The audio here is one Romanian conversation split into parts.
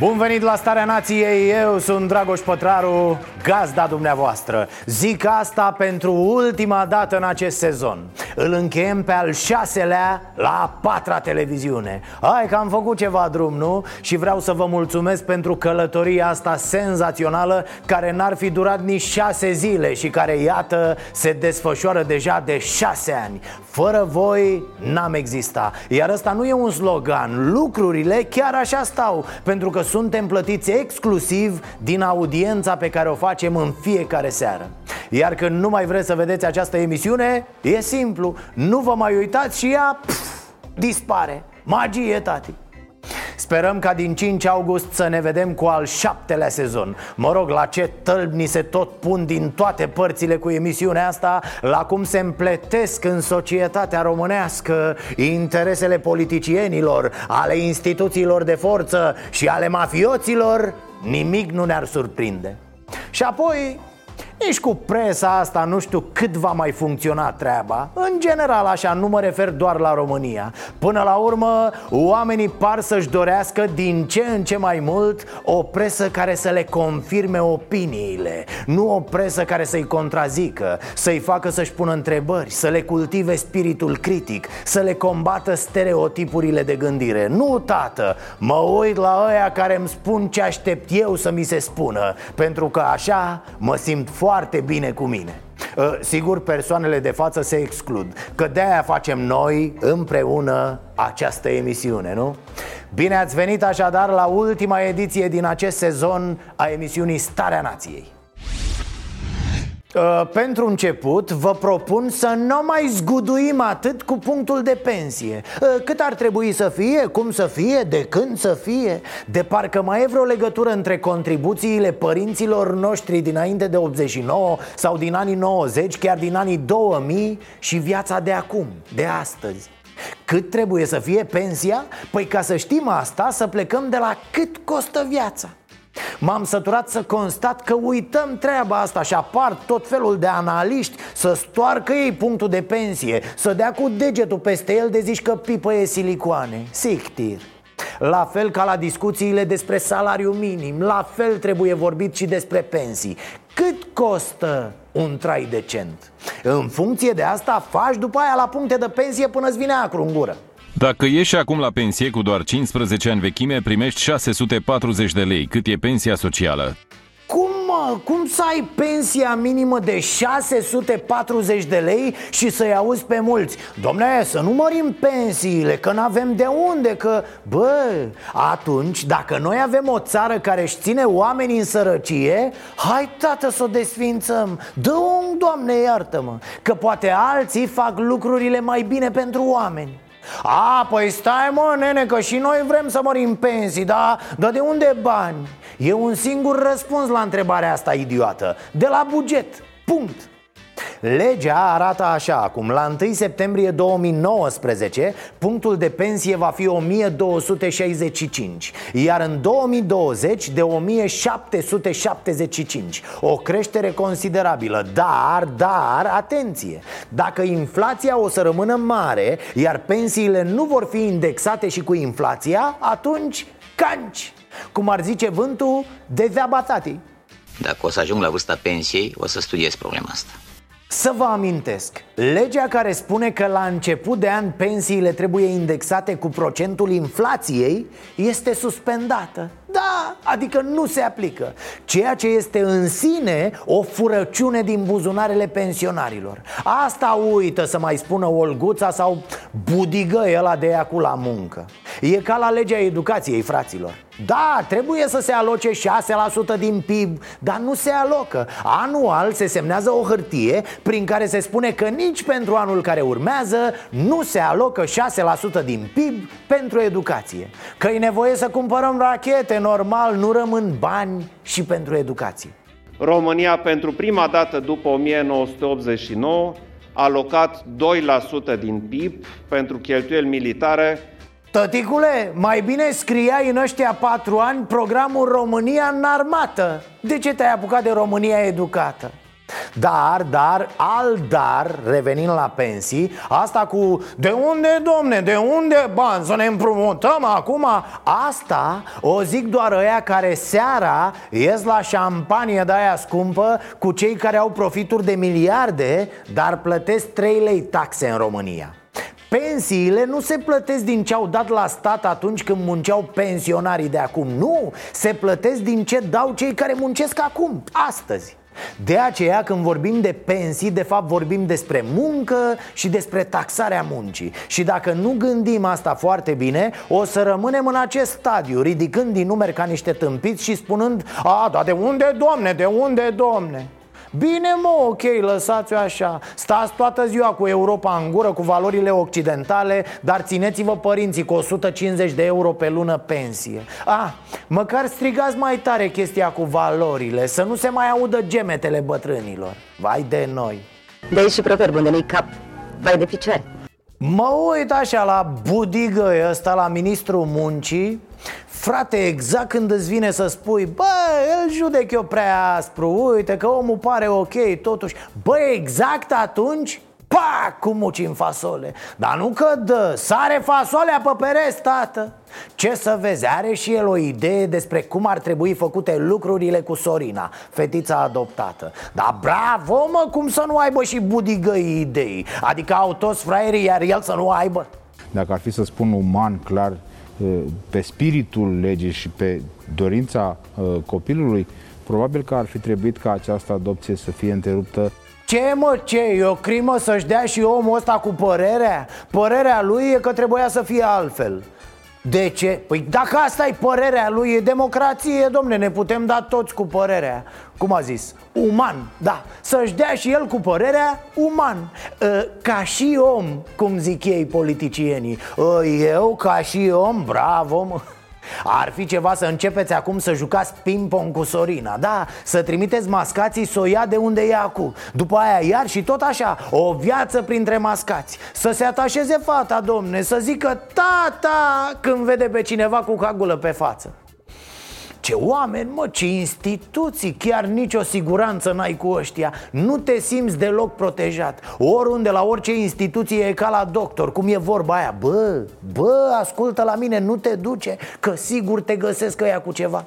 Bun venit la Starea Nației, eu sunt Dragoș Pătraru, gazda dumneavoastră. Zic asta pentru ultima dată în acest sezon Îl încheiem pe al șaselea la a patra televiziune. Hai că am făcut ceva drum, nu? Și vreau să vă mulțumesc pentru călătoria asta senzațională Care n-ar fi durat nici șase zile Și care, iată, se desfășoară deja de șase ani. Fără voi n-am exista. Iar ăsta nu e un slogan. Lucrurile chiar așa stau Pentru că suntem plătiți exclusiv din audiența pe care o facem în fiecare seară. Iar când nu mai vreți să vedeți această emisiune, e simplu Nu vă mai uitați și ea pf, dispare. Magie, tati. Sperăm ca din 5 august să ne vedem cu al șaptelea sezon. Mă rog, la ce tălbi ni se tot pun din toate părțile cu emisiunea asta La cum se împletesc în societatea românească Interesele politicienilor, ale instituțiilor de forță și ale mafioților Nimic nu ne-ar surprinde. Și apoi, nici cu presa asta nu știu cât va mai funcționa treaba. În general așa, nu mă refer doar la România. Până la urmă, oamenii par să-și dorească din ce în ce mai mult O presă care să le confirme opiniile Nu o presă care să-i contrazică Să-i facă să-și pună întrebări Să le cultive spiritul critic Să le combată stereotipurile de gândire. Nu, tată, mă uit la ăia care îmi spun ce aștept eu să mi se spună Pentru că așa mă simt foarte bine cu mine Uh, Sigur, persoanele de față se exclud Că de-aia facem noi împreună această emisiune, nu? Bine ați venit așadar la ultima ediție din acest sezon a emisiunii Starea Nației Uh, pentru început, vă propun să nu mai zguduim atât cu punctul de pensie. Uh, Cât ar trebui să fie, cum să fie, de când să fie? De parcă mai e vreo legătură între contribuțiile părinților noștri dinainte de 89 Sau din anii 90, chiar din anii 2000 Și viața de acum, de astăzi? Cât trebuie să fie pensia? Păi ca să știm asta, să plecăm de la cât costă viața M-am săturat să constat că uităm treaba asta și apar tot felul de analiști să stoarcă ei punctul de pensie Să dea cu degetul peste el de zici că pipă e silicoane. Sictir. La fel ca la discuțiile despre salariu minim La fel trebuie vorbit și despre pensii. Cât costă un trai decent? În funcție de asta faci după aia la puncte de pensie până îți vine acru în gură Dacă ieși acum la pensie cu doar 15 ani vechime, primești 640 de lei, cât e pensia socială. Cum mă? Cum să ai pensia minimă de 640 de lei și să-i auzi pe mulți? Domne, să nu mărim pensiile, că n-avem de unde, că... Bă, atunci, dacă noi avem o țară care își ține oamenii în sărăcie Hai, tată, să o desfințăm dă un Doamne, iartă-mă Că poate alții fac lucrurile mai bine pentru oameni a, păi stai mă, nene, că și noi vrem să mărim pensii, da? Dar de unde bani? E un singur răspuns la întrebarea asta idiotă De la buget, punct Legea arată așa acum La 1 septembrie 2019 Punctul de pensie va fi 1265 Iar în 2020 de 1775 O creștere considerabilă Dar, dar, atenție Dacă inflația o să rămână mare Iar pensiile nu vor fi indexate și cu inflația Atunci, canci. Cum ar zice vântul, de batati Dacă o să ajung la vârsta pensiei, o să studiez problema asta. Să vă amintesc, legea care spune că la început de an pensiile trebuie indexate cu procentul inflației este suspendată. Da, adică nu se aplică. Ceea ce este în sine o furăciune din buzunarele pensionarilor. Asta uită să mai spună Olguța sau budigă ăla de ea la muncă. E ca la legea educației, fraților da, trebuie să se aloce 6% din PIB, dar nu se alocă. Anual se semnează o hârtie prin care se spune că nici pentru anul care urmează nu se alocă 6% din PIB pentru educație. Că e nevoie să cumpărăm rachete normal nu rămân bani și pentru educație. România, pentru prima dată după 1989, a alocat 2% din PIB pentru cheltuieli militare Tăticule, mai bine scriai în ăștia patru ani programul România în armată. De ce te-ai apucat de România educată? Dar, dar, al dar, revenind la pensii Asta cu de unde, domne, de unde bani să ne împrumutăm acum? Asta o zic doar ăia care seara ies la șampanie de aia scumpă Cu cei care au profituri de miliarde Dar plătesc 3 lei taxe în România Pensiile nu se plătesc din ce au dat la stat atunci când munceau pensionarii de acum. Nu, se plătesc din ce dau cei care muncesc acum, astăzi. De aceea când vorbim de pensii, de fapt vorbim despre muncă și despre taxarea muncii. Și dacă nu gândim asta foarte bine, o să rămânem în acest stadiu Ridicând din numeri ca niște tâmpiți și spunând A, dar de unde, domne, de unde, domne? Bine mă, ok, lăsați-o așa. Stați toată ziua cu Europa în gură, cu valorile occidentale Dar țineți-vă părinții cu 150 de euro pe lună pensie. Ah, măcar strigați mai tare chestia cu valorile Să nu se mai audă gemetele bătrânilor. Vai de noi. De aici și proverbul de cap Vai de picioare. Mă uit așa la budigă ăsta, la ministrul muncii Frate, exact când îți vine să spui Bă, îl judec eu prea aspru Uite că omul pare ok totuși. Bă, exact atunci Pa, cu muci în fasole. Dar nu că dă, sare fasolea pe pereți, tată. Ce să vezi, are și el o idee despre cum ar trebui făcute lucrurile cu Sorina Fetița adoptată. Dar bravo, mă, cum să nu aibă și budigăi idei. Adică au toți fraierii, iar el să nu aibă. Dacă ar fi să spun uman, clar, pe spiritul legii și pe dorința uh, copilului, probabil că ar fi trebuit ca această adopție să fie întreruptă ce mă, ce? E o crimă să-și dea și omul ăsta cu părerea? Părerea lui e că trebuia să fie altfel de ce? Păi dacă asta e părerea lui, e democrație, domne, ne putem da toți cu părerea. Cum a zis? Uman, da, să-și dea și el cu părerea uman. Ă, Ca și om, cum zic ei politicienii. Ă, Eu, ca și om, bravo, mă ar fi ceva să începeți acum să jucați ping-pong cu Sorina Da, să trimiteți mascații să o ia de unde e acum. După aia iar și tot așa O viață printre mascați. Să se atașeze fata, domne Să zică tata! când vede pe cineva cu cagulă pe față ce oameni, mă, ce instituții Chiar nicio siguranță n-ai cu ăștia. Nu te simți deloc protejat. Oriunde, la orice instituție e ca la doctor Cum e vorba aia. Bă, bă, ascultă la mine, nu te duce Că sigur te găsesc ăia cu ceva.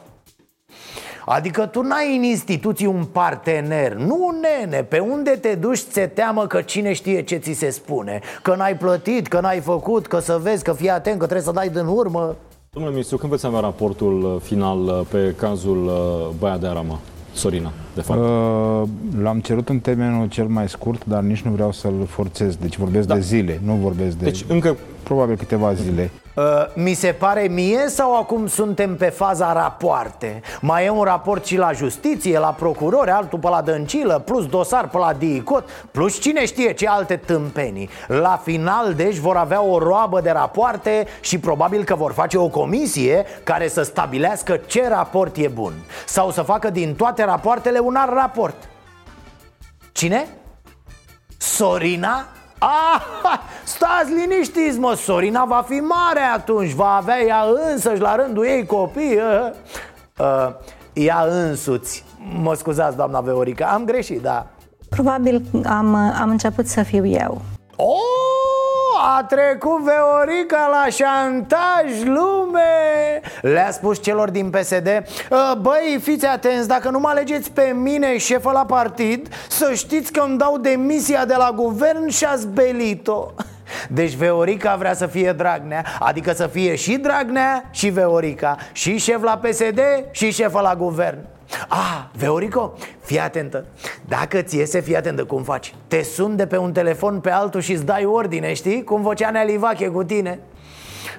Adică tu n-ai în instituții un partener. Nu, nene, pe unde te duci ți teamă că cine știe ce ți se spune. Că n-ai plătit, că n-ai făcut, că să vezi, că fii atent, că trebuie să dai din urmă Domnule ministru, când veți avea raportul uh, final uh, pe cazul uh, Baia de Arama? Sorina, de fapt. L-am cerut în termenul cel mai scurt, dar nici nu vreau să-l forțez. Deci vorbesc da. de zile, nu vorbesc de... Deci încă... Probabil câteva zile. Uh, mi se pare mie sau acum suntem pe faza rapoarte? Mai e un raport și la justiție, la procurori, altul pe la dăncilă, plus dosar pe la DICOT, plus cine știe ce alte tâmpenii La final, deci, vor avea o roabă de rapoarte și probabil că vor face o comisie care să stabilească ce raport e bun Sau să facă din toate rapoartele un alt raport Cine? Sorina? Ah, stați liniștiți, mă, Sorina va fi mare atunci. Va avea ea însăși la rândul ei copii uh, uh, Ea însuți. Mă scuzați, doamna Veorica, am greșit, da. Probabil am, am început să fiu eu. Oh! A trecut Veorica la șantaj lume. Le-a spus celor din PSD ă, Băi, fiți atenți, dacă nu mă alegeți pe mine șefă la partid Să știți că îmi dau demisia de la guvern și ați belit-o. Deci Veorica vrea să fie Dragnea Adică să fie și Dragnea și Veorica Și șef la PSD și șefă la guvern Ah, Veorico, fii atentă. Dacă ți iese, fii atentă cum faci. Te sun de pe un telefon pe altul și îți dai ordine, știi? Cum vocea Nea Livache cu tine.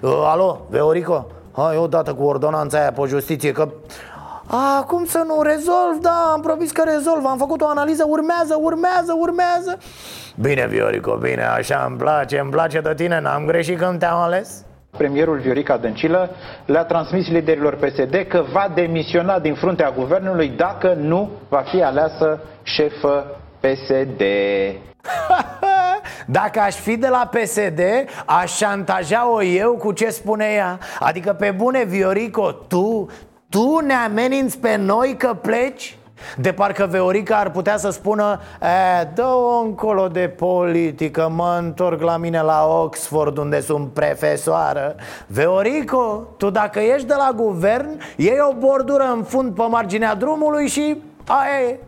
Uh, Alo, Veorico Hai odată cu ordonanța aia pe justiție că a, cum să nu rezolv? Da, am promis că rezolv. Am făcut o analiză, urmează, urmează, urmează. Bine, Viorico, bine, așa îmi place Îmi place de tine, n-am greșit când te-am ales Premierul Viorica Dăncilă le-a transmis liderilor PSD că va demisiona din fruntea guvernului dacă nu va fi aleasă șefă PSD. Dacă aș fi de la PSD, aș șantaja-o eu cu ce spune ea Adică pe bune, Viorico, tu, tu ne ameninți pe noi că pleci? De parcă Veorica ar putea să spună e, Dă-o încolo de politică, mă întorc la mine la Oxford unde sunt profesoară. Veorico, tu dacă ești de la guvern, iei o bordură în fund pe marginea drumului și aia e.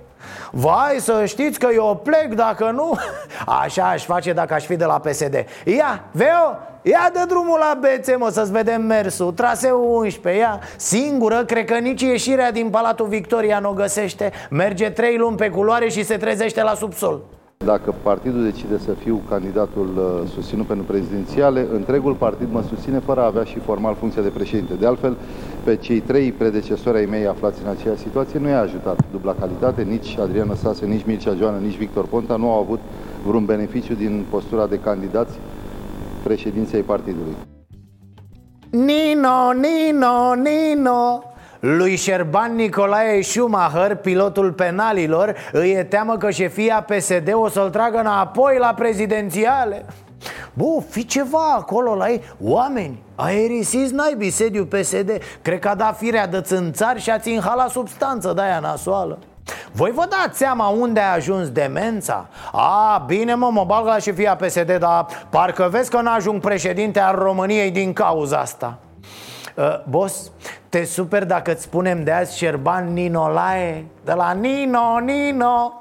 Vai să știți că eu plec dacă nu Așa aș face dacă aș fi de la PSD Ia, Veo, ia de drumul la bețe, mă, să-ți vedem mersul. Traseu 11, ia. Singură, cred că nici ieșirea din Palatul Victoria nu o găsește. Merge trei luni pe culoare și se trezește la subsol. Dacă partidul decide să fiu candidatul uh, susținut pentru prezidențiale, întregul partid mă susține fără a avea și formal funcția de președinte. De altfel, pe cei trei predecesori ai mei aflați în aceeași situație nu i-a ajutat dubla calitate, nici Adrian Năstase, nici Mircea Joană, nici Victor Ponta. Nu au avut vreun beneficiu din postura de candidați președinței partidului. Nino, Nino, Nino lui Șerban Nicolae Schumacher, pilotul penalilor, îi e teamă că șefia PSD o să-l tragă înapoi la prezidențiale. Bă, fi ceva acolo la ei. Oameni, aerisiți naibii sediu PSD Cred că a dat firea de țânțari și ați ținhalat substanță de aia nasoală voi vă dați seama unde a ajuns demența? A, bine mă, mă bag la șefia PSD Dar parcă vezi că n-ajung președinte al României din cauza asta. Uh, Boss, te super dacă îți spunem de azi Șerban Ninolae De la Nino, Nino.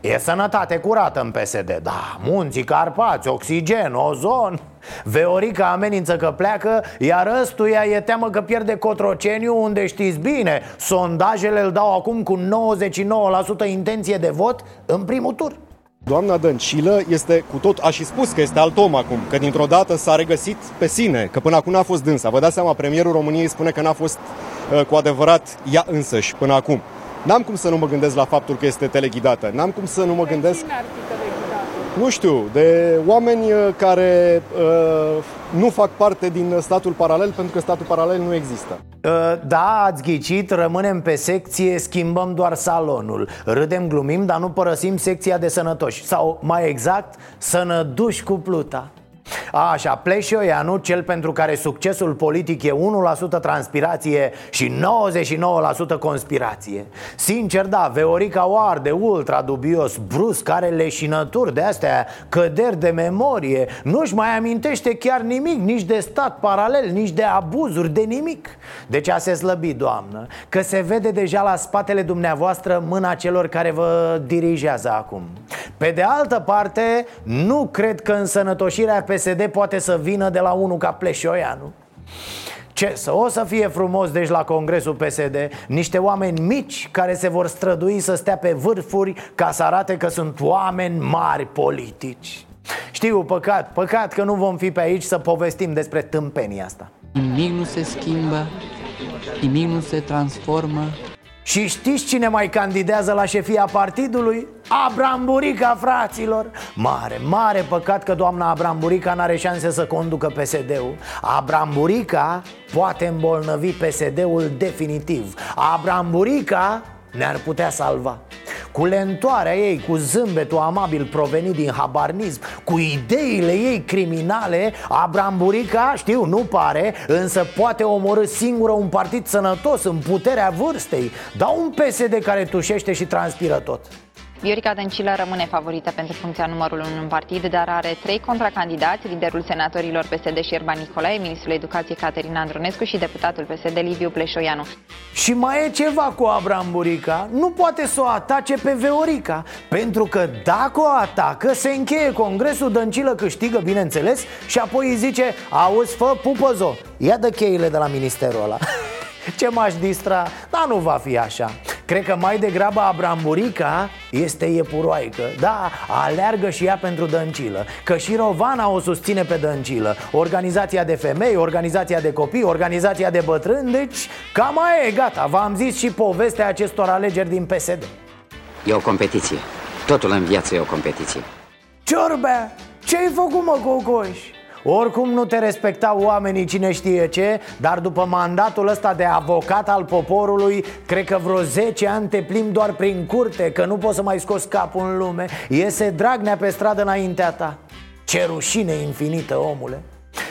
E sănătate curată în PSD, da, munții Carpați, oxigen, ozon Veorica amenință că pleacă, iar ăstuia e teamă că pierde Cotroceniu unde știți bine Sondajele îl dau acum cu 99% intenție de vot în primul tur Doamna Dăncilă este cu tot, a și spus că este alt om acum, că dintr-o dată s-a regăsit pe sine, că până acum n-a fost dânsa. Vă dați seama, premierul României spune că n-a fost uh, cu adevărat ea însăși până acum. N-am cum să nu mă gândesc la faptul că este teleghidată. N-am cum să nu mă gândesc... Nu știu, de oameni uh, care uh, nu fac parte din statul paralel pentru că statul paralel nu există. Uh, da, ați ghicit, rămânem pe secție, schimbăm doar salonul. Râdem, glumim, dar nu părăsim secția de sănătoși. Sau, mai exact, sănăduși cu pluta Așa, Pleșoianu, cel pentru care succesul politic e 1% transpirație și 99% conspirație. Sincer, da, Veorica o arde ultra dubios, brusc, are leșinături de astea, căderi de memorie Nu-și mai amintește chiar nimic, nici de stat paralel, nici de abuzuri, de nimic. Deci a se slăbi, doamnă, că se vede deja la spatele dumneavoastră mâna celor care vă dirigează acum. Pe de altă parte, nu cred că însănătoșirea pe PSD poate să vină de la unul ca Pleșoianu. Ce să o să fie frumos deci la congresul PSD Niște oameni mici care se vor strădui să stea pe vârfuri Ca să arate că sunt oameni mari politici. Știu, păcat, păcat că nu vom fi pe aici să povestim despre tâmpenia asta. Nimic nu se schimbă, nimic nu se transformă și știți cine mai candidează la șefia partidului? Abram Burica, fraților. Mare, mare păcat că doamna Abram Burica n-are șanse să conducă PSD-ul. Abram Burica poate îmbolnăvi PSD-ul definitiv. Abram Burica ne-ar putea salva. Cu lentoarea ei, cu zâmbetul amabil provenit din habarnism Cu ideile ei criminale Abram Burica, știu, nu pare Însă poate omorâ singură un partid sănătos în puterea vârstei. Dar un PSD care tușește și transpiră tot Viorica Dăncilă rămâne favorită pentru funcția numărul 1 în partid, dar are trei contracandidați, liderul senatorilor PSD Șerban Nicolae, ministrul educației Caterina Andronescu și deputatul PSD Liviu Pleșoianu. Și mai e ceva cu Abram Burica, nu poate să o atace pe Veorica, pentru că dacă o atacă, se încheie. Congresul, Dăncilă câștigă, bineînțeles, și apoi îi zice, auzi, fă pupăzo, ia de cheile de la ministerul ăla. Ce m-aș distra, dar nu va fi așa Cred că mai degrabă Abramburica este iepuroaică. Da, aleargă și ea pentru Dăncilă Că și Rovana o susține pe Dăncilă. Organizația de femei, organizația de copii, organizația de bătrâni Deci cam aia e gata. V-am zis și povestea acestor alegeri din PSD E o competiție. Totul în viață e o competiție. Ciorbea, ce-ai făcut mă, Cocoș? Oricum nu te respectau oamenii cine știe ce Dar după mandatul ăsta de avocat al poporului Cred că vreo 10 ani te plimbi doar prin curte Că nu poți să mai scoți capul în lume. Iese Dragnea pe stradă înaintea ta. Ce rușine infinită, omule.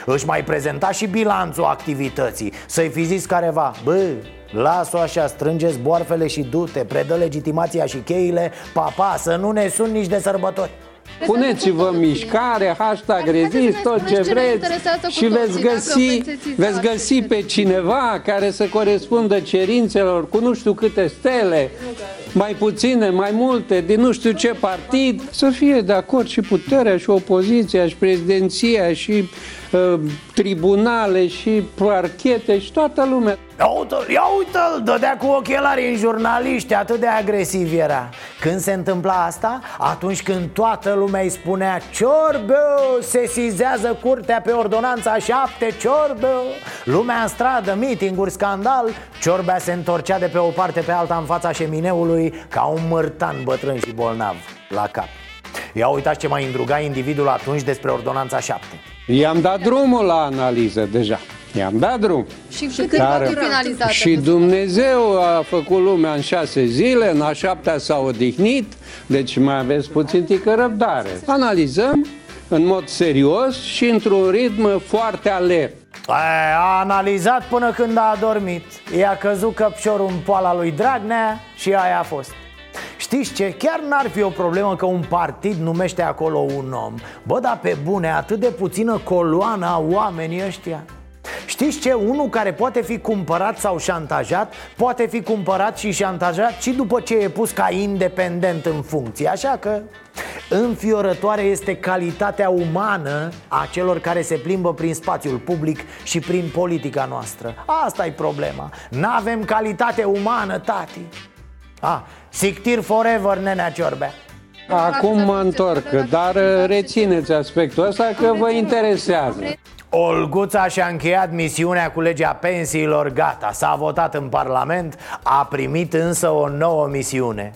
Își mai prezenta și bilanțul activității. Să-i fi zis careva Bă, las-o așa, strângeți boarfele și du-te Predă legitimația și cheile Papa, să nu ne sun nici de sărbători Puneți-vă mișcare, hashtag rezist, tot ce vreți și veți găsi, veți găsi pe cineva care să corespundă cerințelor cu nu știu câte stele, mai puține, mai multe, din nu știu ce partid, să fie de acord și puterea și opoziția și prezidenția și uh, tribunale și parchete și toată lumea. Ia uite-l, ia uite-l, dădea cu ochelari în jurnaliști, atât de agresiv era Când se întâmpla asta? Atunci când toată lumea îi spunea Ciorbeu, sesizează curtea pe ordonanța 7, Ciorbeu Lumea în stradă, mitinguri, scandal Ciorbea se întorcea de pe o parte pe alta în fața șemineului Ca un mărtan bătrân și bolnav la cap Ia uitați ce mai îndruga individul atunci despre ordonanța 7 I-am dat drumul la analiză deja I-am dat drum. Și câte Dar, finalizate? Și Dumnezeu a făcut lumea în șase zile, în a șaptea s-a odihnit, deci mai aveți puțin tică răbdare. Analizăm în mod serios și într-un ritm foarte alert. A analizat până când a adormit I-a căzut căpșorul în poala lui Dragnea și aia a fost Știți ce? Chiar n-ar fi o problemă că un partid numește acolo un om. Bă, dar pe bune, atât de puțină coloană a oamenii ăștia. Știți ce? Unul care poate fi cumpărat sau șantajat Poate fi cumpărat și șantajat și după ce e pus ca independent în funcție. Așa că Înfiorătoare este calitatea umană a celor care se plimbă prin spațiul public și prin politica noastră. Asta e problema. N-avem calitate umană, tati Ah, Sictir forever, nenea Ciorbea Acum mă întorc, dar rețineți aspectul ăsta că vă interesează. Olguța și-a încheiat misiunea cu legea pensiilor, gata, s-a votat în Parlament, a primit însă o nouă misiune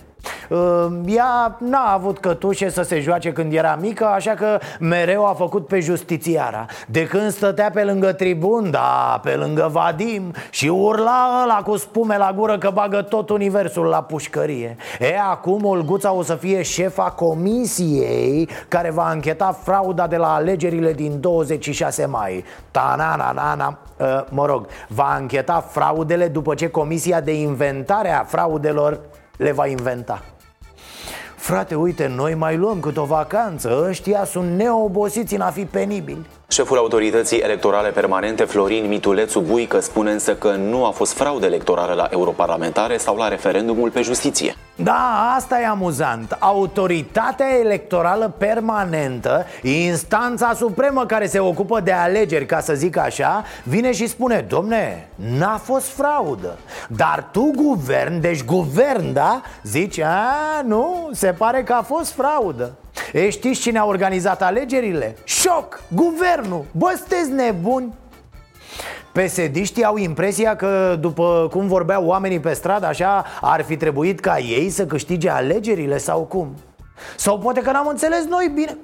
ea n-a avut cătușe să se joace când era mică Așa că mereu a făcut pe justițiara. De când stătea pe lângă tribun, da, pe lângă Vadim Și urla ăla cu spume la gură că bagă tot universul la pușcărie. E, acum Olguța o să fie șefa comisiei Care va încheta frauda de la alegerile din 26 mai. Ta-na-na-na-na Mă rog, va încheta fraudele după ce Comisia de Inventare a Fraudelor le va inventa. Frate, uite, noi mai luăm cât o vacanță. Ăștia sunt neobosiți în a fi penibili Șeful autorității electorale permanente, Florin Mitulețu Buică, spune însă că nu a fost fraudă electorală la europarlamentare sau la referendumul pe justiție. Da, asta e amuzant. Autoritatea electorală permanentă, instanța supremă care se ocupă de alegeri, ca să zic așa, vine și spune, domne, n-a fost fraudă. Dar tu, guvern, deci guvern, da, zici, a, nu, se pare că a fost fraudă. E, știți cine a organizat alegerile? Șoc! Guvernul! Bă, sunteți nebuni? psd au impresia că, după cum vorbeau oamenii pe stradă, așa, ar fi trebuit ca ei să câștige alegerile sau cum? Sau poate că n-am înțeles noi bine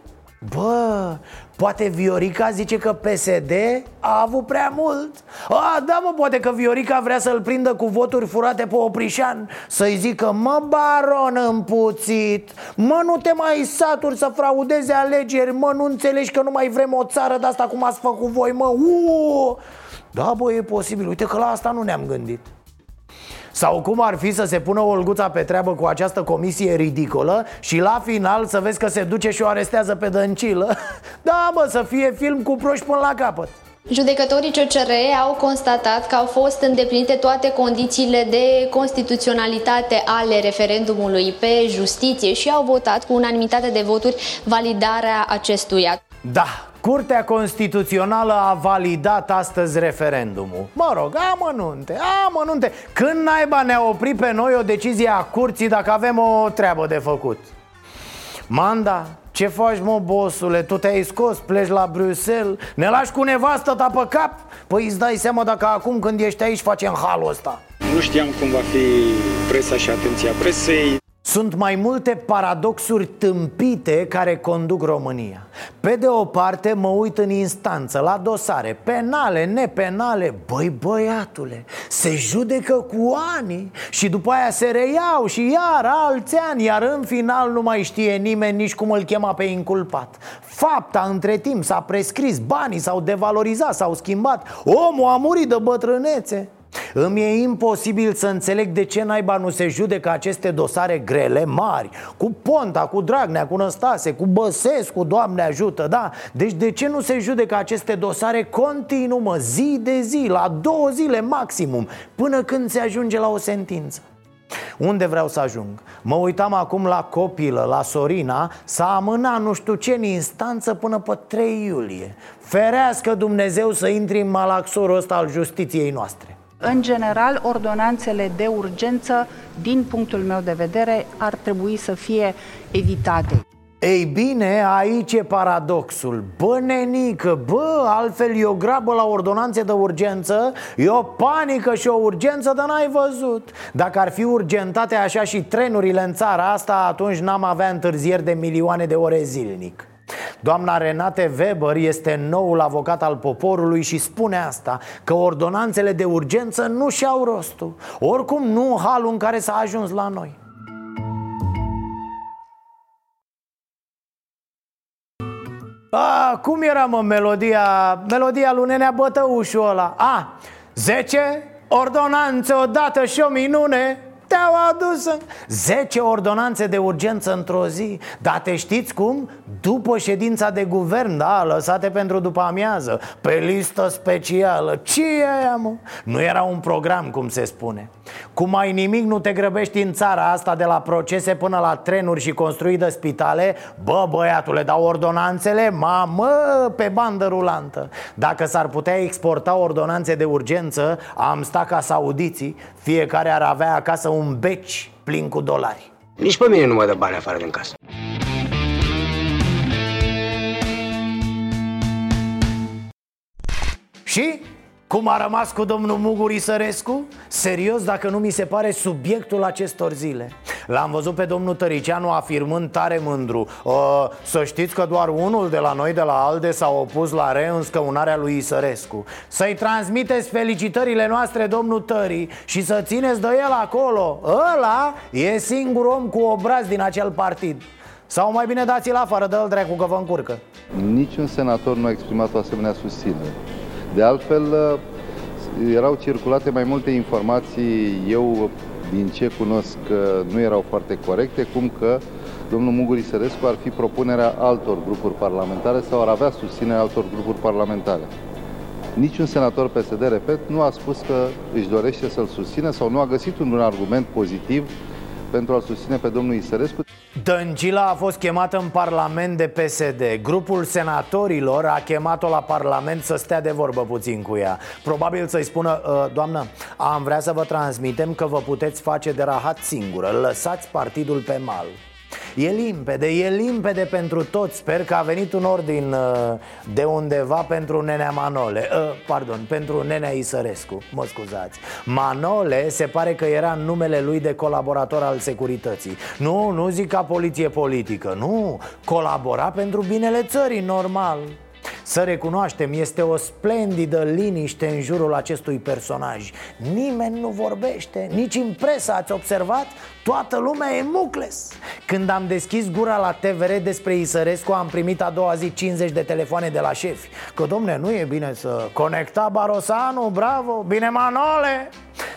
Bă, poate Viorica zice că PSD a avut prea mult. A, da mă, poate că Viorica vrea să-l prindă cu voturi furate pe Oprișan Să-i zică, mă baron împuțit Mă, nu te mai saturi să fraudeze alegeri Mă, nu înțelegi că nu mai vrem o țară de asta cum ați făcut voi, mă Uuu! Da, bă, e posibil, uite că la asta nu ne-am gândit sau cum ar fi să se pună Olguța pe treabă cu această comisie ridicolă Și la final să vezi că se duce și o arestează pe dăncilă Da, mă, să fie film cu proști până la capăt Judecătorii CCR au constatat că au fost îndeplinite toate condițiile de constituționalitate ale referendumului pe justiție și au votat cu unanimitate de voturi validarea acestuia. Da, Curtea Constituțională a validat astăzi referendumul Mă rog, amănunte, amănunte Când naiba ne-a oprit pe noi o decizie a curții dacă avem o treabă de făcut? Manda, ce faci mă, bosule? Tu te-ai scos, pleci la Bruxelles Ne lași cu nevastă ta pe cap? Păi îți dai seama dacă acum când ești aici facem halul ăsta Nu știam cum va fi presa și atenția presei Sunt mai multe paradoxuri tâmpite care conduc România. Pe de o parte mă uit în instanță, la dosare Penale, nepenale. Băi băiatule, se judecă cu ani Și după aia se reiau și iar alți ani Iar în final nu mai știe nimeni nici cum îl chema pe inculpat. Fapta între timp s-a prescris, banii s-au devalorizat, s-au schimbat Omul a murit de bătrânețe îmi e imposibil să înțeleg de ce naiba nu se judecă aceste dosare grele, mari Cu Ponta, cu Dragnea, cu Năstase, cu Băsescu, Doamne ajută, da? Deci de ce nu se judecă aceste dosare continuă, zi de zi, la două zile maximum Până când se ajunge la o sentință unde vreau să ajung? Mă uitam acum la copilă, la Sorina S-a amânat nu știu ce în instanță până pe 3 iulie Ferească Dumnezeu să intri în malaxorul ăsta al justiției noastre în general, ordonanțele de urgență, din punctul meu de vedere, ar trebui să fie evitate. Ei bine, aici e paradoxul. Bă, nenică, bă, altfel e o grabă la ordonanțe de urgență E o panică și o urgență, dar n-ai văzut. Dacă ar fi urgentate așa și trenurile în țara asta Atunci n-am avea întârzieri de milioane de ore zilnic Doamna Renate Weber este noul avocat al poporului și spune asta Că ordonanțele de urgență nu și-au rostul. Oricum nu halul în care s-a ajuns la noi. A, cum era mă melodia, melodia lui Nenea Bătăușul ăla? A, 10 ordonanțe odată și o minune te-au adus 10 ordonanțe de urgență într-o zi. Dar te știți cum? După ședința de guvern, da, lăsate pentru după amiază. Pe listă specială. Ce e aia, mă? Nu era un program, cum se spune. Cum mai nimic nu te grăbești în țara asta De la procese până la trenuri și construit de spitale? Bă, băiatule, dau ordonanțele, mamă, pe bandă rulantă. Dacă s-ar putea exporta ordonanțe de urgență Am sta ca saudiții Fiecare ar avea acasă un beci plin cu dolari. Nici pe mine nu mă dă bani afară din casă. Și? Cum a rămas cu domnul Muguri Sărescu? Serios, dacă nu mi se pare subiectul acestor zile L-am văzut pe domnul Tăricianu afirmând tare mândru. Uh, Să știți că doar unul de la noi de la ALDE s-a opus la reînscăunarea lui Isărescu. Să-i transmiteți felicitările noastre domnul Tării Și să țineți de el acolo. Ăla e singur om cu obraz din acel partid. Sau mai bine dați-l afară, dă-l dracu că vă încurcă. Niciun senator nu a exprimat o asemenea susținere. De altfel, uh, erau circulate mai multe informații, eu din ce cunosc că nu erau foarte corecte, cum că domnul Muguri Sărescu ar fi propunerea altor grupuri parlamentare sau ar avea susținerea altor grupuri parlamentare. Niciun senator PSD, repet, nu a spus că își dorește să-l susțină sau nu a găsit un argument pozitiv pentru a susține pe domnul Isărescu. Dăncila a fost chemată în Parlament de PSD Grupul senatorilor a chemat-o la Parlament să stea de vorbă puțin cu ea. Probabil să-i spună, ă, doamnă, am vrea să vă transmitem că vă puteți face de rahat singură. Lăsați partidul pe mal E limpede, e limpede pentru toți. Sper că a venit un ordin uh, de undeva pentru nenea Manole. Uh, Pardon, pentru nenea Isărescu, mă scuzați. Manole se pare că era numele lui de colaborator al securității. Nu, nu zic ca poliție politică, nu. Colabora pentru binele țării, normal să recunoaștem, este o splendidă liniște în jurul acestui personaj. Nimeni nu vorbește, nici în presă ați observat? Toată lumea e mucles. Când am deschis gura la TVR despre Isărescu Am primit a doua zi 50 de telefoane de la șefi. Că domne, nu e bine să conecta Barosanu, bravo, bine Manole!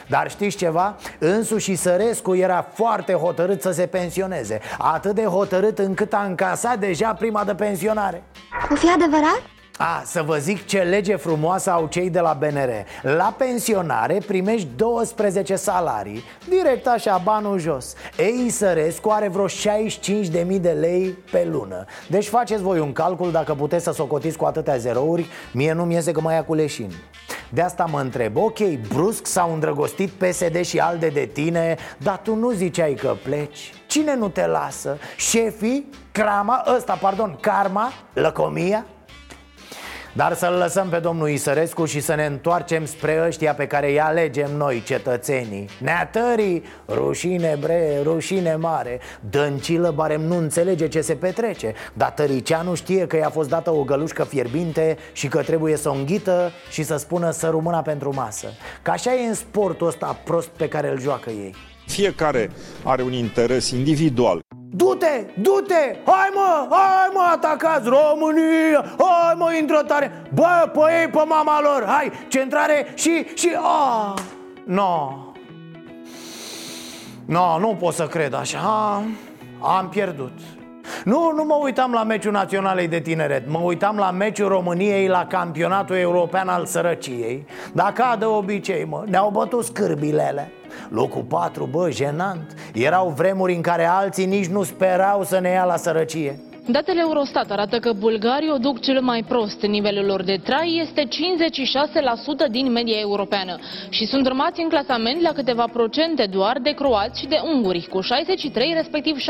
Dar știți ceva? Însuși Sărescu era foarte hotărât să se pensioneze. Atât de hotărât încât a încasat deja prima de pensionare. O fi adevărat? A, să vă zic ce lege frumoasă au cei de la BNR La pensionare primești 12 salarii Direct așa, banul jos Ei Sărescu are vreo 65.000 de lei pe lună Deci faceți voi un calcul dacă puteți să socotiți cu atâtea zerouri Mie nu-mi iese că mai ia cu leșin de asta mă întreb, ok, brusc s-au îndrăgostit PSD și ALDE de tine Dar tu nu ziceai că pleci Cine nu te lasă? Șefii? Crama? Ăsta, pardon, karma? Lăcomia? Dar să-l lăsăm pe domnul Isărescu și să ne întoarcem spre ăștia pe care îi alegem noi, cetățenii. Neatării, rușine bre, rușine mare. Dăncilă barem nu înțelege ce se petrece. Dar Tăricianu știe că i-a fost dată o gălușcă fierbinte Și că trebuie să o înghită și să spună să rămână pentru masă. Ca așa e în sportul ăsta prost pe care îl joacă ei. Fiecare are un interes individual Du-te, du-te, hai mă, hai mă, atacați România, hai mă, intră tare! Bă, pe ei, pe mama lor, hai, centrare și, și, a, no. No, nu pot să cred așa, am pierdut. Nu, nu mă uitam la meciul Naționalei de Tineret. Mă uitam la meciul României la campionatul european al sărăciei. Dar ca de obicei, mă, ne-au bătut scârbilele Locul 4, bă, jenant Erau vremuri în care alții nici nu sperau să ne ia la sărăcie Datele Eurostat arată că bulgarii o duc cel mai prost. Nivelul lor de trai este 56% din media europeană și sunt urmați în clasament la câteva procente doar de croați și de unguri, cu 63 respectiv 64%.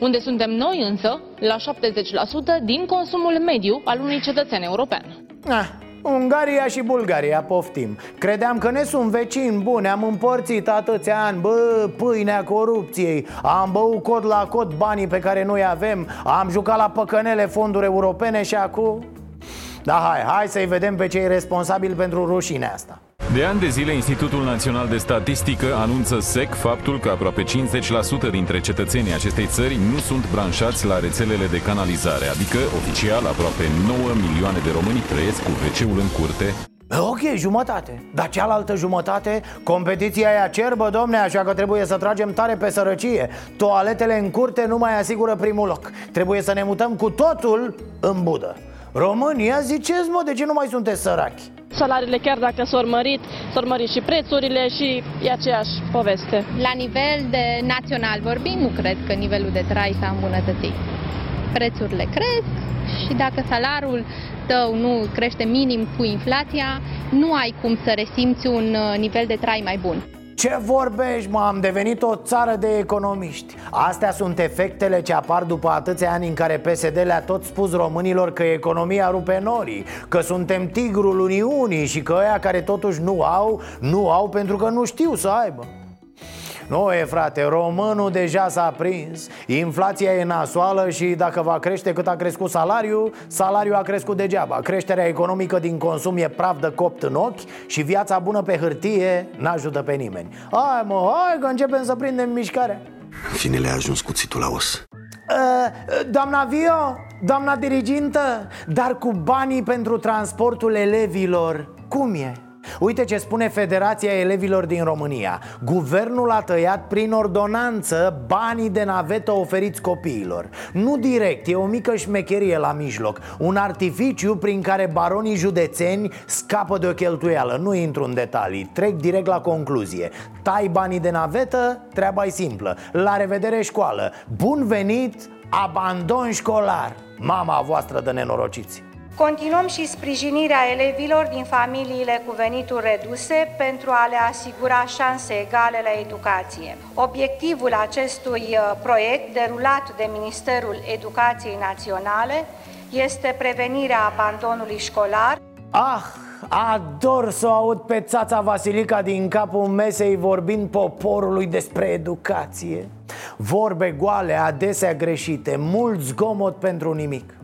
Unde suntem noi însă, la 70% din consumul mediu al unui cetățean european. Ah, Ungaria și Bulgaria, poftim. Credeam că ne sunt vecini buni Am împărțit atâția ani. Bă, pâinea corupției Am băut cod la cod banii pe care noi avem Am jucat la păcănele fonduri europene și acum... Da, hai, hai să-i vedem pe cei responsabili pentru rușinea asta de ani de zile, Institutul Național de Statistică anunță sec faptul că aproape 50% dintre cetățenii acestei țări nu sunt branșați la rețelele de canalizare, adică oficial aproape 9 milioane de români trăiesc cu wc în curte. Ok, jumătate. Dar cealaltă jumătate, competiția e acerbă, domne Așa că trebuie să tragem tare pe sărăcie. Toaletele în curte nu mai asigură primul loc. Trebuie să ne mutăm cu totul în budă. România, ziceți mă, de ce nu mai sunteți sărachi? Salariile chiar dacă s-au mărit, s-au mărit și prețurile și e aceeași poveste. La nivel de național vorbim, nu cred că nivelul de trai s-a îmbunătățit. Prețurile cresc și dacă salariul tău nu crește minim cu inflația, nu ai cum să resimți un uh, nivel de trai mai bun. Ce vorbești, mă? Am devenit o țară de economiști Astea sunt efectele ce apar după atâția ani în care PSD le-a tot spus românilor că economia rupe norii Că suntem tigrul Uniunii și că ăia care totuși nu au, nu au pentru că nu știu să aibă nu e frate, românul deja s-a prins. Inflația e nasoală și dacă va crește cât a crescut salariul Salariul a crescut degeaba. Creșterea economică din consum e praf de copt în ochi Și viața bună pe hârtie n-ajută pe nimeni. Hai mă, hai că începem să prindem mișcarea Finele a ajuns cuțitul la os. Uh, doamna Vio, doamna dirigintă, dar cu banii pentru transportul elevilor, cum e? Uite ce spune Federația Elevilor din România. Guvernul a tăiat prin ordonanță banii de navetă oferiți copiilor. Nu direct, e o mică șmecherie la mijloc. Un artificiu prin care baronii județeni scapă de o cheltuială. Nu intru în detalii, trec direct la concluzie. Tai banii de navetă, treaba e simplă. La revedere școală. Bun venit, abandon școlar. Mama voastră de nenorociți Continuăm și sprijinirea elevilor din familiile cu venituri reduse pentru a le asigura șanse egale la educație. Obiectivul acestui uh, proiect, derulat de Ministerul Educației Naționale, este prevenirea abandonului școlar. Ah, ador să o aud pe țața Vasilica din capul mesei vorbind poporului despre educație Vorbe goale, adesea greșite, mult zgomot pentru nimic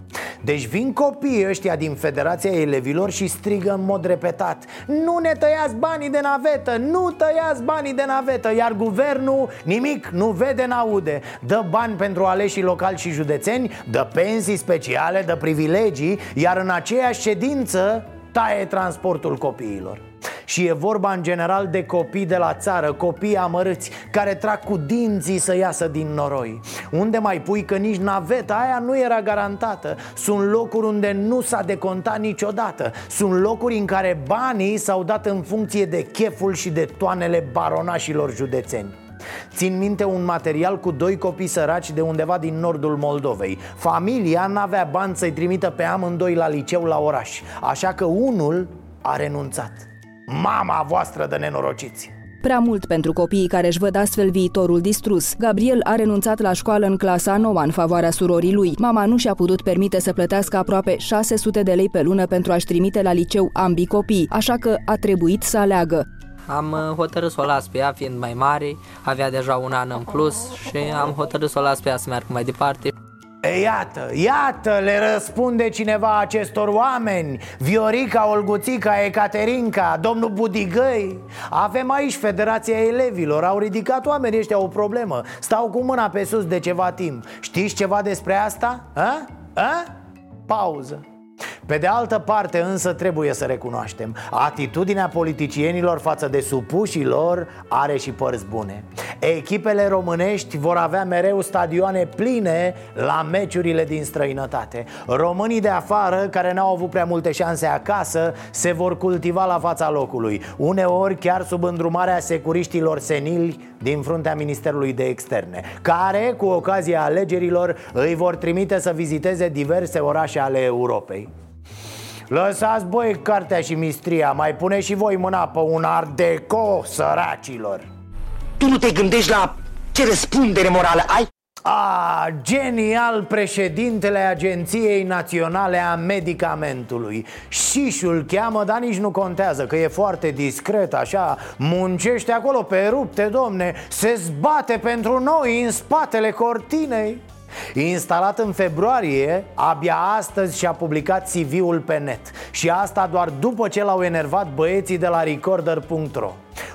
deci vin copiii ăștia din Federația Elevilor și strigă în mod repetat Nu ne tăiați banii de navetă, nu tăiați banii de navetă! Iar guvernul nimic nu vede, n-aude. Dă bani pentru aleșii locali și județeni Dă pensii speciale, dă privilegii Iar în aceeași ședință taie transportul copiilor. Și e vorba în general de copii de la țară, copii amărâți Care trag cu dinții să iasă din noroi. Unde mai pui că nici naveta aia nu era garantată? Sunt locuri unde nu s-a decontat niciodată. Sunt locuri în care banii s-au dat în funcție de cheful și de toanele baronașilor județeni Țin minte un material cu doi copii săraci de undeva din nordul Moldovei Familia n-avea bani să-i trimită pe amândoi la liceu la oraș Așa că unul a renunțat Mama voastră de nenorociți Prea mult pentru copiii care își văd astfel viitorul distrus. Gabriel a renunțat la școală în clasa 9 în favoarea surorii lui. Mama nu și-a putut permite să plătească aproape 600 de lei pe lună pentru a-și trimite la liceu ambii copii, așa că a trebuit să aleagă. Am uh, hotărât să o las pe ea, fiind mai mare, avea deja un an în plus și am hotărât să o las pe ea să meargă mai departe. E, Iată, iată, le răspunde cineva acestor oameni Viorica, Olguțica, Ecaterinca, domnul Budigăi Avem aici Federația Elevilor Au ridicat oamenii ăștia o problemă Stau cu mâna pe sus de ceva timp Știți ceva despre asta? A? A? Pauză pe de altă parte însă trebuie să recunoaștem Atitudinea politicienilor față de supușii lor are și părți bune. Echipele românești vor avea mereu stadioane pline la meciurile din străinătate. Românii de afară, care n-au avut prea multe șanse acasă, se vor cultiva la fața locului Uneori chiar sub îndrumarea securiștilor senili din fruntea Ministerului de Externe Care, cu ocazia alegerilor, îi vor trimite să viziteze diverse orașe ale Europei Lăsați voi cartea și mistria Mai pune și voi mâna pe un art deco, săracilor. Tu nu te gândești la ce răspundere morală ai? A, genial președintele Agenției Naționale a Medicamentului. Șișul cheamă, dar nici nu contează Că e foarte discret așa. Muncește acolo pe rupte, domne. Se zbate pentru noi în spatele cortinei Instalat în februarie, abia astăzi și-a publicat CV-ul pe net. Și asta doar după ce l-au enervat băieții de la Recorder.ro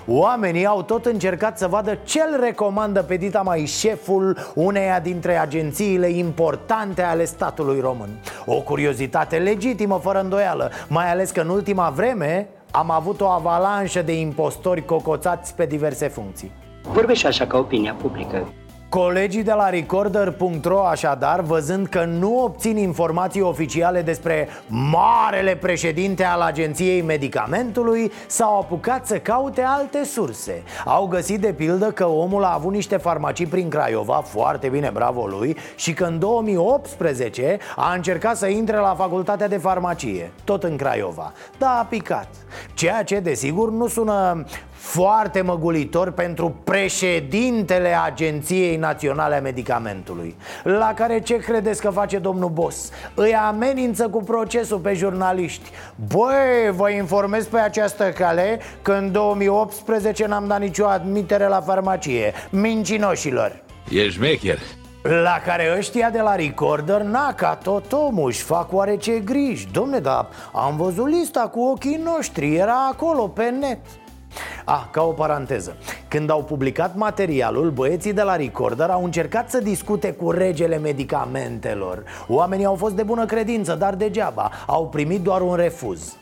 Oamenii au tot încercat să vadă ce îl recomandă pe Dita mai șeful uneia dintre agențiile importante ale statului român. O curiozitate legitimă, fără îndoială Mai ales că în ultima vreme am avut o avalanșă de impostori cocoțați pe diverse funcții. Vorbește așa ca opinia publică Colegii de la Recorder.ro așadar, văzând că nu obțin informații oficiale despre marele președinte al Agenției Medicamentului S-au apucat să caute alte surse. Au găsit de pildă că omul a avut niște farmacii prin Craiova, foarte bine, bravo lui Și că în 2018 a încercat să intre la facultatea de farmacie, tot în Craiova. Dar a picat. Ceea ce, desigur, nu sună foarte măgulitor pentru președintele Agenției Naționale a Medicamentului La care ce credeți că face domnul Bos? Îi amenință cu procesul pe jurnaliști. Băi, vă informez pe această cale că în 2018 n-am dat nicio admitere la farmacie. Mincinoșilor! E șmecher. La care ăștia de la Recorder, na, ca tot omul, își fac oarece griji. Domne, dar am văzut lista cu ochii noștri, era acolo pe net Ah, ca o paranteză. Când au publicat materialul, băieții de la Recorder au încercat să discute cu regele medicamentelor. Oamenii au fost de bună credință, dar degeaba. Au primit doar un refuz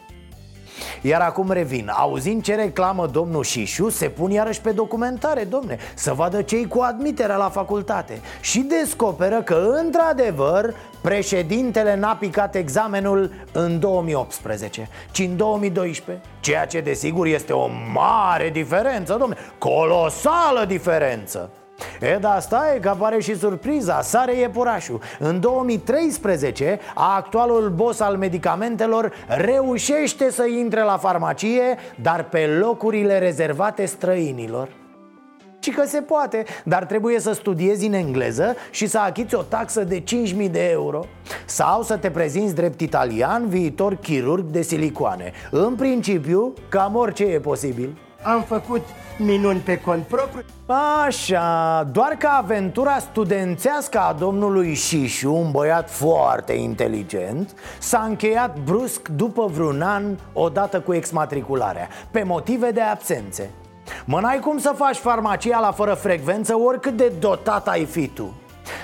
iar acum revin, auzind ce reclamă domnul Șișu? Se pun iarăși pe documentare, domne Să vadă cei cu admiterea la facultate. Și descoperă că, într-adevăr, președintele n-a picat examenul în 2018 Ci în 2012 Ceea ce, desigur, este o mare diferență, domne Colosală diferență E, da, stai că apare și surpriza, sare iepurașul În 2013, actualul boss al medicamentelor reușește să intre la farmacie Dar pe locurile rezervate străinilor. Ci că se poate, dar trebuie să studiezi în engleză și să achiți o taxă de 5.000 de euro Sau să te prezinți drept italian, viitor chirurg de silicoane. În principiu, cam orice e posibil Am făcut minuni pe cont propriu. Așa, doar că aventura studențească a domnului Șișu, un băiat foarte inteligent S-a încheiat brusc după vreun an, odată cu exmatricularea Pe motive de absențe. Mă, n-ai cum să faci farmacia la fără frecvență oricât de dotat ai fi tu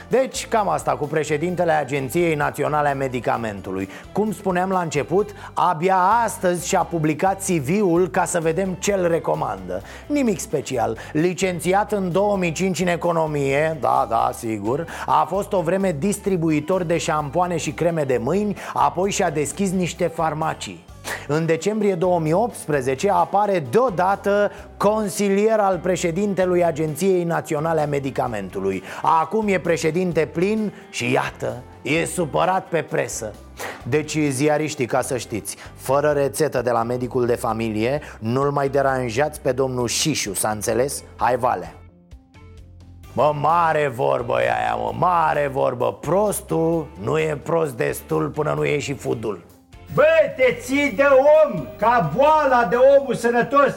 deci, cam asta cu președintele Agenției Naționale a Medicamentului. Cum spuneam la început, abia astăzi și-a publicat CV-ul ca să vedem ce îl recomandă. Nimic special, licențiat în 2005 în economie, da, da, sigur A fost o vreme distribuitor de șampoane și creme de mâini Apoi și-a deschis niște farmacii în decembrie 2018 apare deodată consilier al președintelui Agenției Naționale a Medicamentului. Acum e președinte plin și iată, e supărat pe presă. Deci ziariștii, ca să știți Fără rețetă de la medicul de familie Nu-l mai deranjați pe domnul Șișu, s-a înțeles? Hai, Vale. Mă, mare vorbă e aia, mă, mare vorbă. Prostul nu e prost destul până nu e și fudul Bă, te ții de om, ca boala de omul sănătos.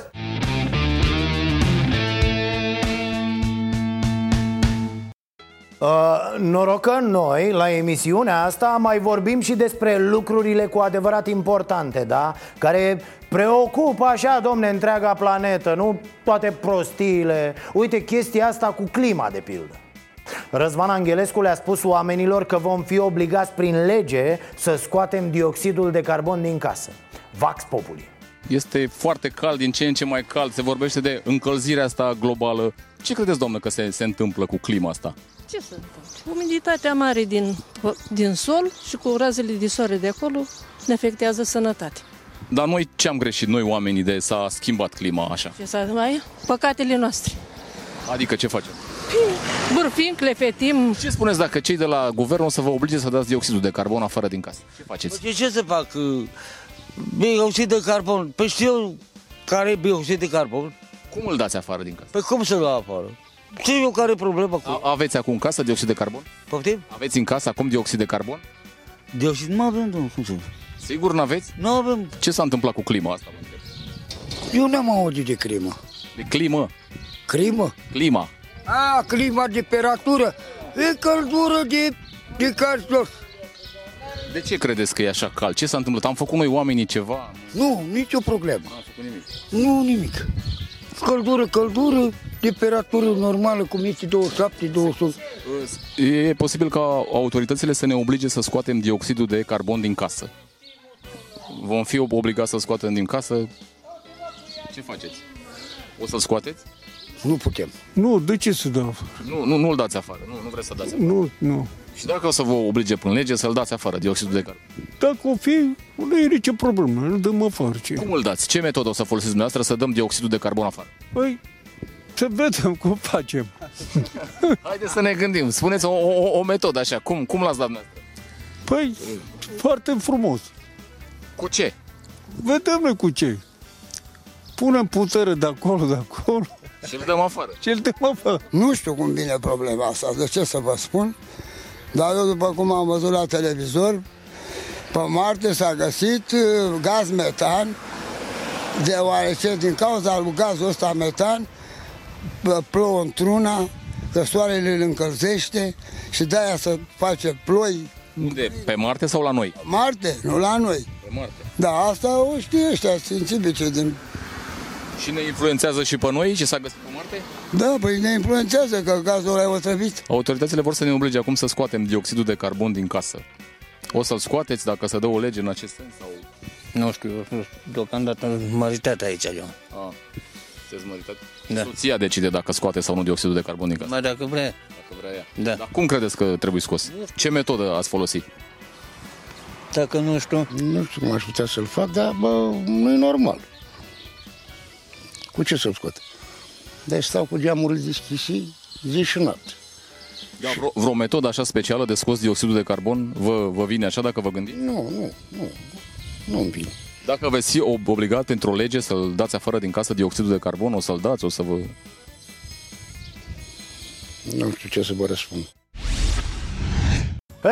Uh, noroc că noi, la emisiunea asta, mai vorbim și despre lucrurile cu adevărat importante, da? Care preocupă așa, domne, întreaga planetă, nu? Toate prostiile. Uite, chestia asta cu clima, de pildă Răzvan Angelescu le-a spus oamenilor că vom fi obligați prin lege să scoatem dioxidul de carbon din casă Vax Populi Este foarte cald, din ce în ce mai cald, se vorbește de încălzirea asta globală Ce credeți, doamnă, că se, se întâmplă cu clima asta? Ce se întâmplă? Umiditatea mare din, din sol și cu razele de soare de acolo ne afectează sănătatea. Dar noi ce am greșit, noi oamenii, de s-a schimbat clima așa? Ce s-a mai? Păcatele noastre. Adică ce facem? Bârfim, clefetim. Ce spuneți dacă cei de la guvern o să vă oblige să dați dioxidul de carbon afară din casă? Ce faceți? Ce, ce să fac? Bioxid de carbon. Păi știu care e bioxid de carbon. Cum îl dați afară din casă? Păi cum să-l dau afară? Ce eu care e problema cu... A- aveți acum în casă dioxid de carbon? Poftim? Aveți în casă acum dioxid de carbon? Dioxid nu avem, domnul, cum să... Sigur n-aveți? Nu avem. Ce s-a întâmplat cu clima asta? mă întreb? Eu n-am auzit de crimă. De climă? Crimă? Clima. A, clima, temperatură. E căldură de, de caz jos. De ce credeți că e așa cald? Ce s-a întâmplat? Am făcut noi oamenii ceva? Nu, nicio problemă. Nu am făcut nimic. Nu, nimic. Căldură, căldură, temperatură normală, cum este 27, 28. E posibil ca autoritățile să ne oblige să scoatem dioxidul de carbon din casă. Vom fi obligați să scoatem din casă. Ce faceți? O să-l scoateți? Nu putem. Nu, de ce să dau? Nu, nu, nu-l dați afară. Nu, nu vreți să dați afară. Nu, nu. Și dacă o să vă oblige prin lege să-l dați afară, dioxidul de carbon. Dacă o fi, nu e nicio problemă, îl dăm afară. Ce? Cum îl dați? Ce metodă o să folosiți dumneavoastră să dăm dioxidul de carbon afară? Păi, să vedem cum facem. Haideți să ne gândim. Spuneți o, o, o metodă așa. Cum, cum l-ați dat dumneavoastră? Păi, foarte frumos. Cu ce? Vedem noi cu ce. Punem putere de acolo, de acolo. Și îl dăm afară. Și îl dăm afară. Nu știu cum vine problema asta, de ce să vă spun, dar eu după cum am văzut la televizor, pe Marte s-a găsit uh, gaz metan, deoarece din cauza lui gazul ăsta metan bă, plouă într-una, că soarele îl încălzește și de-aia se face ploi Unde? Pe Marte sau la noi? Marte, nu la noi. Pe Marte. Da, asta o știe ăștia științifice din... Și ne influențează și pe noi ce s-a găsit pe Marte? Da, păi ne influențează că gazul ăla e otrăvit. Autoritățile vor să ne oblige acum să scoatem dioxidul de carbon din casă. O să-l scoateți dacă se dă o lege în acest sens? Sau... Nu știu, nu știu, deocamdată măritatea aici, eu. A, sunteți măritat? Da. Soția decide dacă scoate sau nu dioxidul de carbon din casă. Mai dacă vrea. Dacă vrea ea. Da. Dar cum credeți că trebuie scos? Ce metodă ați folosit? Dacă nu știu... Nu știu cum aș putea să-l fac, dar bă, nu e normal. Cu ce să-l scot? Deci stau cu geamurile deschise zi și noapte. Da, vreo, vreo metodă așa specială de scos dioxidul de carbon vă, vă vine așa dacă vă gândiți? Nu, nu, nu, nu-mi vine. Dacă veți fi ob- obligat pentru o lege să-l dați afară din casă dioxidul de carbon, o să-l dați, o să vă... Nu știu ce să vă răspund. E,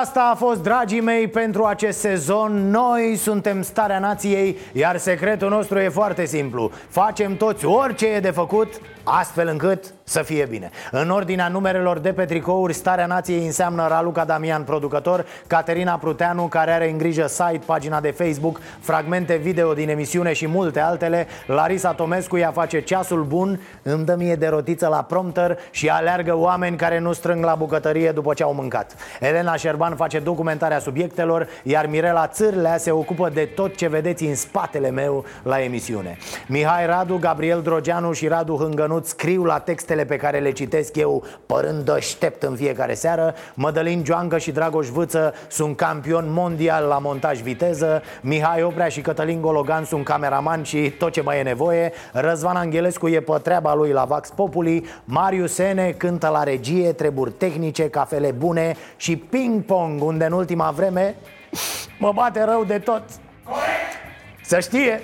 asta a fost, dragii mei, pentru acest sezon. Noi suntem starea nației Iar secretul nostru e foarte simplu. Facem toți orice e de făcut Astfel încât să fie bine. În ordinea numerelor de pe tricouri Starea nației înseamnă Raluca Damian, producător Caterina Pruteanu, care are în grijă site, pagina de Facebook Fragmente video din emisiune și multe altele. Larisa Tomescu ea face ceasul bun Îmi dă mie de rotiță la prompter Și aleargă oameni care nu strâng la bucătărie după ce au mâncat Elena Șerban face documentarea subiectelor Iar Mirela Țârlea se ocupă de tot ce vedeți în spatele meu la emisiune. Mihai Radu, Gabriel Drogeanu și Radu Hângănuț scriu la textele pe care le citesc eu Părând deștept în fiecare seară. Mădălin Joancă și Dragoș Vâță sunt campion mondial la montaj viteză. Mihai Oprea și Cătălin Gologan sunt cameraman și tot ce mai e nevoie. Răzvan Angelescu e pe treaba lui la Vax Populi. Marius Sene cântă la regie, treburi tehnice, cafele bune și ping-pong Unde în ultima vreme Mă bate rău de tot. Să știe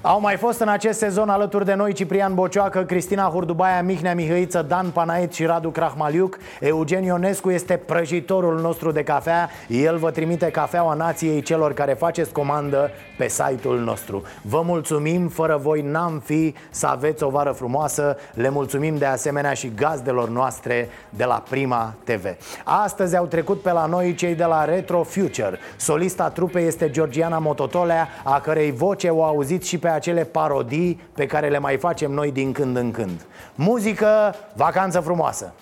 au mai fost în acest sezon alături de noi Ciprian Bocioacă, Cristina Hurdubaia, Mihnea Mihăiță, Dan Panaet și Radu Crahmaliuc. Eugen Ionescu este prăjitorul nostru de cafea. El vă trimite cafeaua nației celor care faceți comandă pe site-ul nostru. Vă mulțumim, fără voi n-am fi să aveți o vară frumoasă. Le mulțumim de asemenea și gazdelor noastre de la Prima TV Astăzi au trecut pe la noi cei de la Retro Future. Solista trupei este Georgiana Mototolea, a cărei voce o auziți și pe acele parodii pe care le mai facem noi din când în când Muzică, vacanță frumoasă!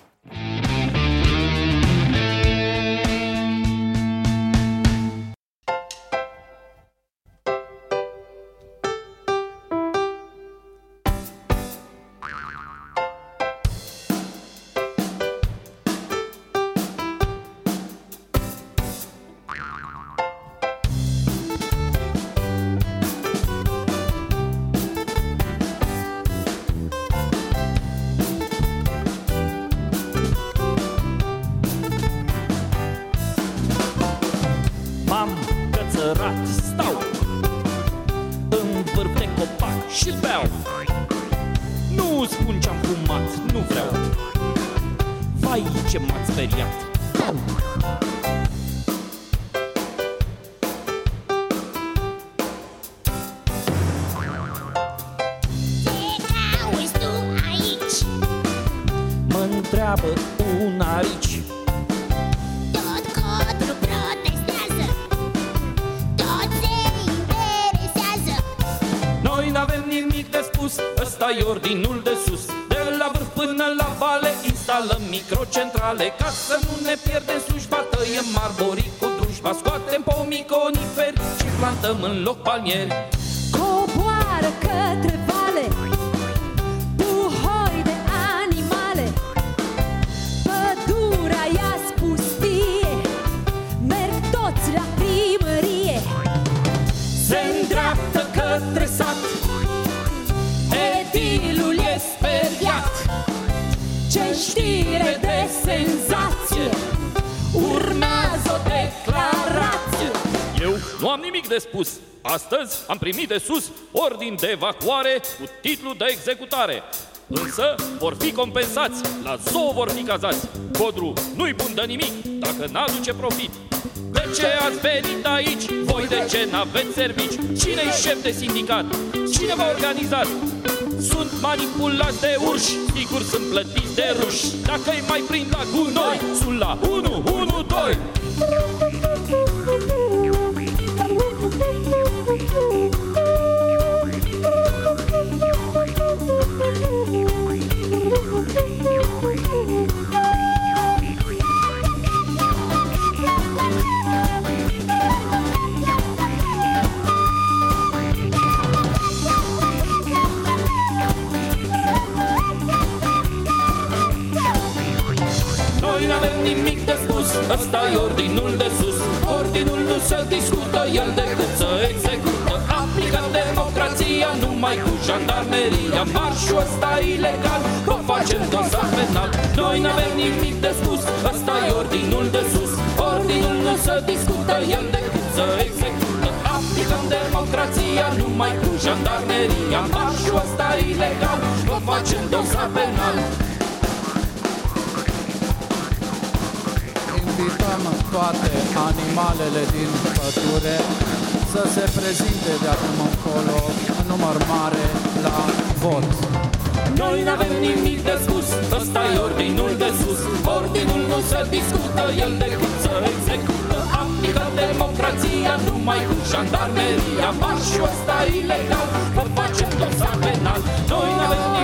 Microcentrale Ca să nu ne pierdem slujba Tăiem marborii cu drujba Scoatem pomii coniferi Și plantăm în loc palmieri. Coboară către vale Buhoi de animale. Pădurea ia spustie Merg toți la primărie. Se îndreaptă către sat Edilul e speriat. Ce știre de spus Astăzi am primit de sus ordin de evacuare cu titlu de executare Însă vor fi compensați, la zoo vor fi cazați Codru nu-i bun de nimic dacă n-aduce profit De ce ați venit aici? Voi de ce n-aveți servici? Cine-i șef de sindicat? Cine v-a organizat? Sunt manipulați de urși, sigur sunt plătiți de ruși Dacă îi mai prind la gunoi, sunt la 112 ordinul de sus Ordinul nu se discută, el decât numai cu jandarmeria Marșul ăsta ilegal, vă facem dosar penal Noi n-avem nimic de spus, ăsta e ordinul de sus. Ordinul nu se discută, el decât să execută Aplicăm democrația numai cu jandarmeria Marșul ăsta ilegal, vă facem dosar penal invităm toate animalele din pădure să se prezinte de acum încolo în număr mare la vot. Noi n-avem nimic de spus, ăsta e ordinul de sus. Ordinul nu se discută, el decât să execută. Aplică democrația numai cu jandarmeria Marșul ăsta ilegal, vă facem dosar penal. Noi n-avem nimic